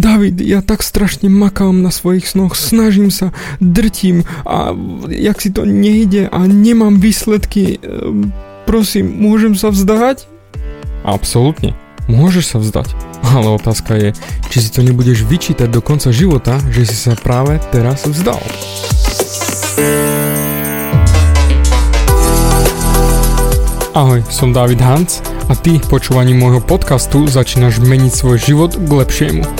David, ja tak strašne makám na svojich snoch, snažím sa, drtím a jak si to nejde a nemám výsledky, ehm, prosím, môžem sa vzdať? Absolútne, môžeš sa vzdať. Ale otázka je, či si to nebudeš vyčítať do konca života, že si sa práve teraz vzdal. Ahoj, som David Hans a ty počúvaním môjho podcastu začínaš meniť svoj život k lepšiemu.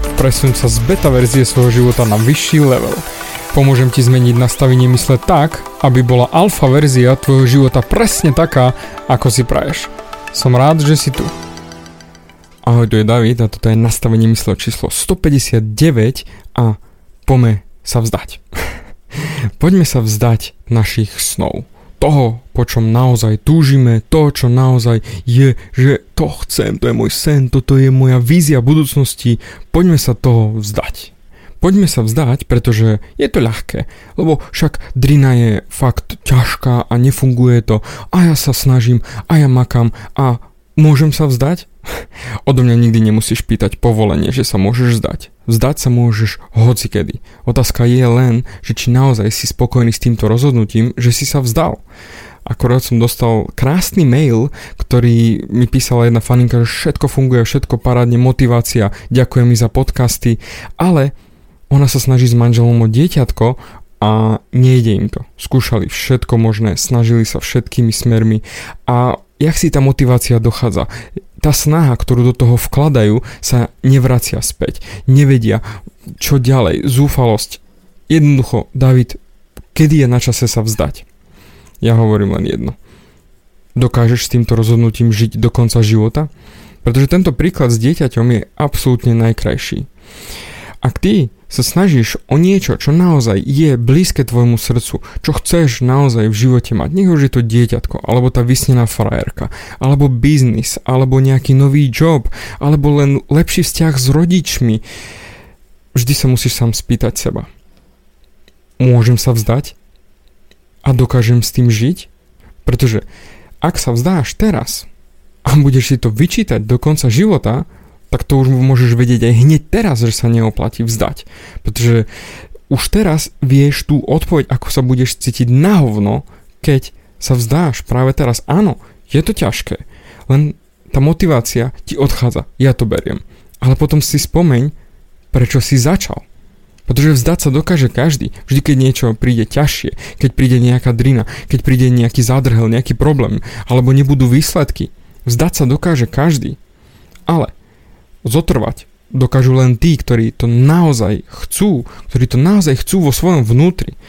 Presun sa z beta verzie svojho života na vyšší level. Pomôžem ti zmeniť nastavenie mysle tak, aby bola alfa verzia tvojho života presne taká, ako si praješ. Som rád, že si tu. Ahoj, tu je David a toto je nastavenie mysle číslo 159 a poďme sa vzdať. poďme sa vzdať našich snov toho, po čom naozaj túžime, to, čo naozaj je, že to chcem, to je môj sen, toto je moja vízia budúcnosti, poďme sa toho vzdať. Poďme sa vzdať, pretože je to ľahké, lebo však drina je fakt ťažká a nefunguje to a ja sa snažím a ja makám a môžem sa vzdať? Odo mňa nikdy nemusíš pýtať povolenie, že sa môžeš vzdať. Vzdať sa môžeš hocikedy. Otázka je len, že či naozaj si spokojný s týmto rozhodnutím, že si sa vzdal. Akorát som dostal krásny mail, ktorý mi písala jedna faninka, že všetko funguje, všetko parádne, motivácia, ďakujem mi za podcasty, ale ona sa snaží s manželom o dieťatko a nejde im to. Skúšali všetko možné, snažili sa všetkými smermi a jak si tá motivácia dochádza? Tá snaha, ktorú do toho vkladajú, sa nevracia späť. Nevedia, čo ďalej, zúfalosť. Jednoducho, David, kedy je na čase sa vzdať? Ja hovorím len jedno. Dokážeš s týmto rozhodnutím žiť do konca života? Pretože tento príklad s dieťaťom je absolútne najkrajší. Ak ty sa snažíš o niečo, čo naozaj je blízke tvojmu srdcu, čo chceš naozaj v živote mať, nech už je to dieťatko, alebo tá vysnená frajerka, alebo biznis, alebo nejaký nový job, alebo len lepší vzťah s rodičmi, vždy sa musíš sám spýtať seba. Môžem sa vzdať? a dokážem s tým žiť? Pretože ak sa vzdáš teraz a budeš si to vyčítať do konca života, tak to už môžeš vedieť aj hneď teraz, že sa neoplatí vzdať. Pretože už teraz vieš tú odpoveď, ako sa budeš cítiť na hovno, keď sa vzdáš práve teraz. Áno, je to ťažké, len tá motivácia ti odchádza, ja to beriem. Ale potom si spomeň, prečo si začal. Pretože vzdať sa dokáže každý. Vždy, keď niečo príde ťažšie, keď príde nejaká drina, keď príde nejaký zádrhel, nejaký problém, alebo nebudú výsledky, vzdať sa dokáže každý. Ale zotrvať dokážu len tí, ktorí to naozaj chcú, ktorí to naozaj chcú vo svojom vnútri.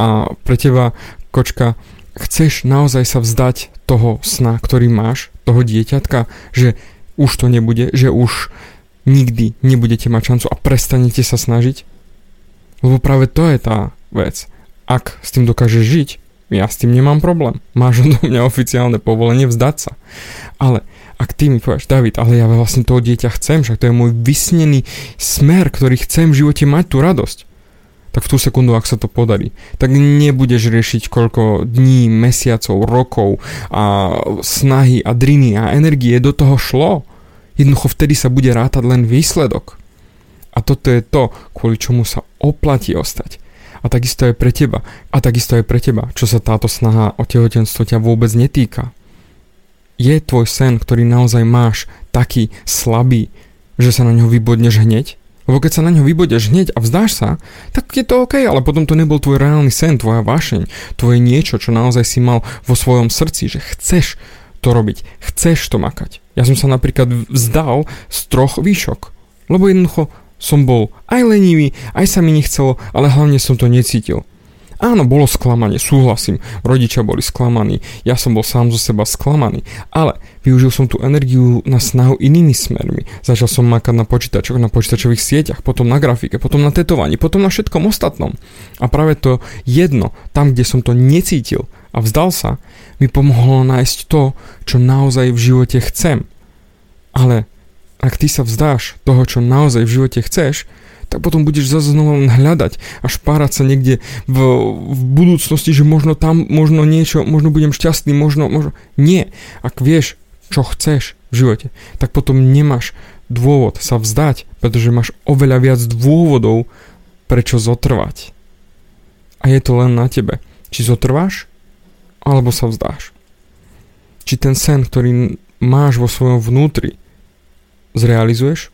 A pre teba, kočka, chceš naozaj sa vzdať toho sna, ktorý máš, toho dieťatka, že už to nebude, že už nikdy nebudete mať šancu a prestanete sa snažiť? Lebo práve to je tá vec. Ak s tým dokážeš žiť, ja s tým nemám problém. Máš od mňa oficiálne povolenie vzdať sa. Ale ak ty mi povieš, David, ale ja vlastne toho dieťa chcem, však to je môj vysnený smer, ktorý chcem v živote mať tú radosť, tak v tú sekundu, ak sa to podarí, tak nebudeš riešiť koľko dní, mesiacov, rokov a snahy a driny a energie do toho šlo. Jednoducho vtedy sa bude rátať len výsledok. A toto je to, kvôli čomu sa oplatí ostať. A takisto je pre teba. A takisto je pre teba, čo sa táto snaha o tehotenstvo ťa vôbec netýka. Je tvoj sen, ktorý naozaj máš, taký slabý, že sa na ňo vybodneš hneď? Lebo keď sa na ňo vybodeš hneď a vzdáš sa, tak je to OK, ale potom to nebol tvoj reálny sen, tvoja vášeň, tvoje niečo, čo naozaj si mal vo svojom srdci, že chceš to robiť, chceš to makať. Ja som sa napríklad vzdal z troch výšok, lebo jednoducho som bol aj lenivý, aj sa mi nechcelo, ale hlavne som to necítil. Áno, bolo sklamanie, súhlasím. Rodičia boli sklamaní, ja som bol sám zo seba sklamaný. Ale využil som tú energiu na snahu inými smermi. Začal som makať na počítačoch, na počítačových sieťach, potom na grafike, potom na tetovaní, potom na všetkom ostatnom. A práve to jedno, tam, kde som to necítil a vzdal sa, mi pomohlo nájsť to, čo naozaj v živote chcem. Ale ak ty sa vzdáš toho, čo naozaj v živote chceš, tak potom budeš zase znova hľadať a špárať sa niekde v, v budúcnosti, že možno tam, možno niečo, možno budem šťastný, možno, možno... Nie. Ak vieš, čo chceš v živote, tak potom nemáš dôvod sa vzdať, pretože máš oveľa viac dôvodov, prečo zotrvať. A je to len na tebe. Či zotrváš, alebo sa vzdáš. Či ten sen, ktorý máš vo svojom vnútri, zrealizuješ,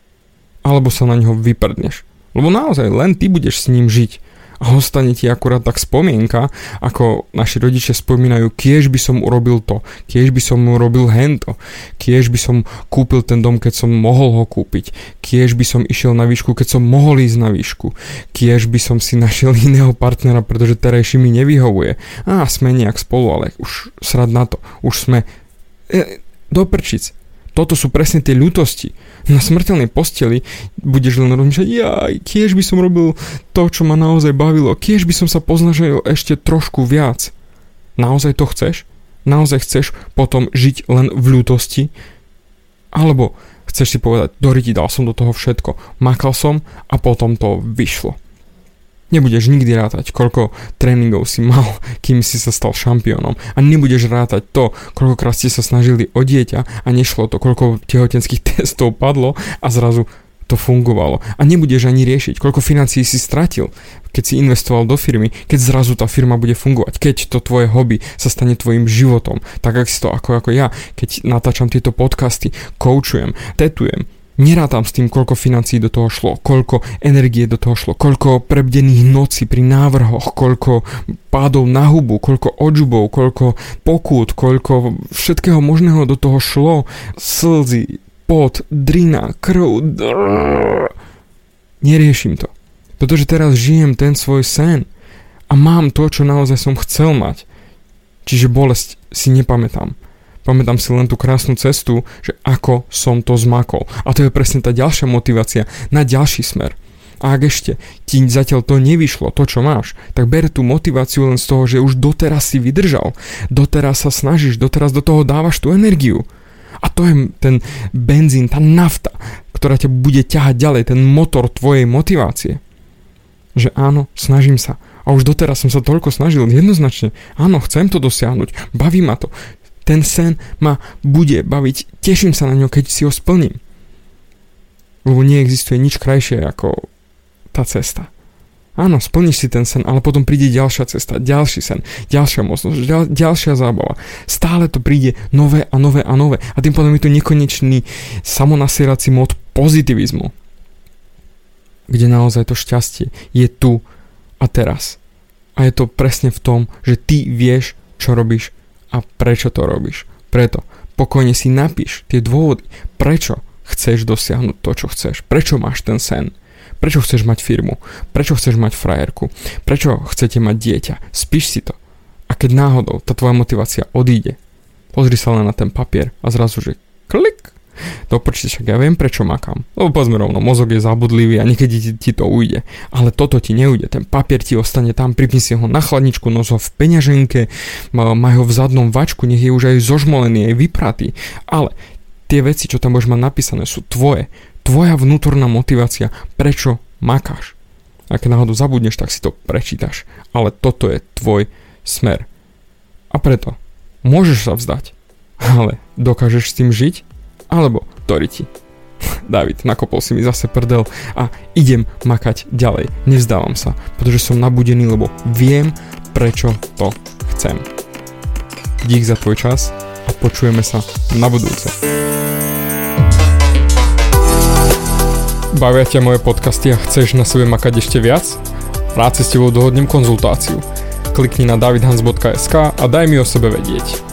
alebo sa na neho vyprdneš. Lebo naozaj len ty budeš s ním žiť. A ostane ti akurát tak spomienka, ako naši rodičia spomínajú, kiež by som urobil to, kiež by som urobil hento, kiež by som kúpil ten dom, keď som mohol ho kúpiť, kiež by som išiel na výšku, keď som mohol ísť na výšku, kiež by som si našiel iného partnera, pretože terajší mi nevyhovuje. A sme nejak spolu, ale už srad na to, už sme e, do prčic. Toto sú presne tie ľutosti. Na smrteľnej posteli budeš len rozmýšľať, ja kiež by som robil to, čo ma naozaj bavilo, kiež by som sa poznažil ešte trošku viac. Naozaj to chceš? Naozaj chceš potom žiť len v ľutosti? Alebo chceš si povedať, Doriti, dal som do toho všetko, makal som a potom to vyšlo. Nebudeš nikdy rátať, koľko tréningov si mal, kým si sa stal šampiónom. A nebudeš rátať to, koľkokrát ste sa snažili o dieťa a nešlo to, koľko tehotenských testov padlo a zrazu to fungovalo. A nebudeš ani riešiť, koľko financií si stratil, keď si investoval do firmy, keď zrazu tá firma bude fungovať, keď to tvoje hobby sa stane tvojim životom, tak ako si to ako, ako ja, keď natáčam tieto podcasty, koučujem, tetujem, Nerátam s tým, koľko financií do toho šlo, koľko energie do toho šlo, koľko prebdených nocí pri návrhoch, koľko pádov na hubu, koľko odžubov, koľko pokút, koľko všetkého možného do toho šlo. Slzy, pot, drina, krv. Drrr. Neriešim to. Pretože teraz žijem ten svoj sen a mám to, čo naozaj som chcel mať. Čiže bolesť si nepamätám. Pamätám si len tú krásnu cestu, že ako som to zmakol. A to je presne tá ďalšia motivácia na ďalší smer. A ak ešte ti zatiaľ to nevyšlo, to čo máš, tak ber tú motiváciu len z toho, že už doteraz si vydržal, doteraz sa snažíš, doteraz do toho dávaš tú energiu. A to je ten benzín, tá nafta, ktorá ťa bude ťahať ďalej, ten motor tvojej motivácie. Že áno, snažím sa. A už doteraz som sa toľko snažil, jednoznačne. Áno, chcem to dosiahnuť, baví ma to. Ten sen ma bude baviť, teším sa na ňo, keď si ho splním. Lebo neexistuje nič krajšie ako tá cesta. Áno, splníš si ten sen, ale potom príde ďalšia cesta, ďalší sen, ďalšia možnosť, ďal, ďalšia zábava. Stále to príde nové a nové a nové. A tým potom je to nekonečný samonasierací mod pozitivizmu. Kde naozaj to šťastie je tu a teraz. A je to presne v tom, že ty vieš, čo robíš a prečo to robíš. Preto pokojne si napíš tie dôvody, prečo chceš dosiahnuť to, čo chceš, prečo máš ten sen, prečo chceš mať firmu, prečo chceš mať frajerku, prečo chcete mať dieťa, spíš si to. A keď náhodou tá tvoja motivácia odíde, pozri sa len na ten papier a zrazu, že klik, do počítača, ja viem prečo makám. Lebo povedzme rovno, mozog je zabudlivý a niekedy ti, ti to ujde. Ale toto ti neujde, ten papier ti ostane tam, pripni ho na chladničku, nos ho v peňaženke, maj ho v zadnom vačku, nech je už aj zožmolený, aj vypratý. Ale tie veci, čo tam budeš mať napísané, sú tvoje. Tvoja vnútorná motivácia, prečo makáš. A keď náhodou zabudneš, tak si to prečítaš. Ale toto je tvoj smer. A preto môžeš sa vzdať, ale dokážeš s tým žiť? Alebo Doriti. David, nakopol si mi zase prdel a idem makať ďalej. Nevzdávam sa, pretože som nabudený, lebo viem, prečo to chcem. Dík za tvoj čas a počujeme sa na budúce. Bavia ťa moje podcasty a chceš na sebe makať ešte viac? Rád si s tebou dohodnem konzultáciu. Klikni na davidhans.sk a daj mi o sebe vedieť.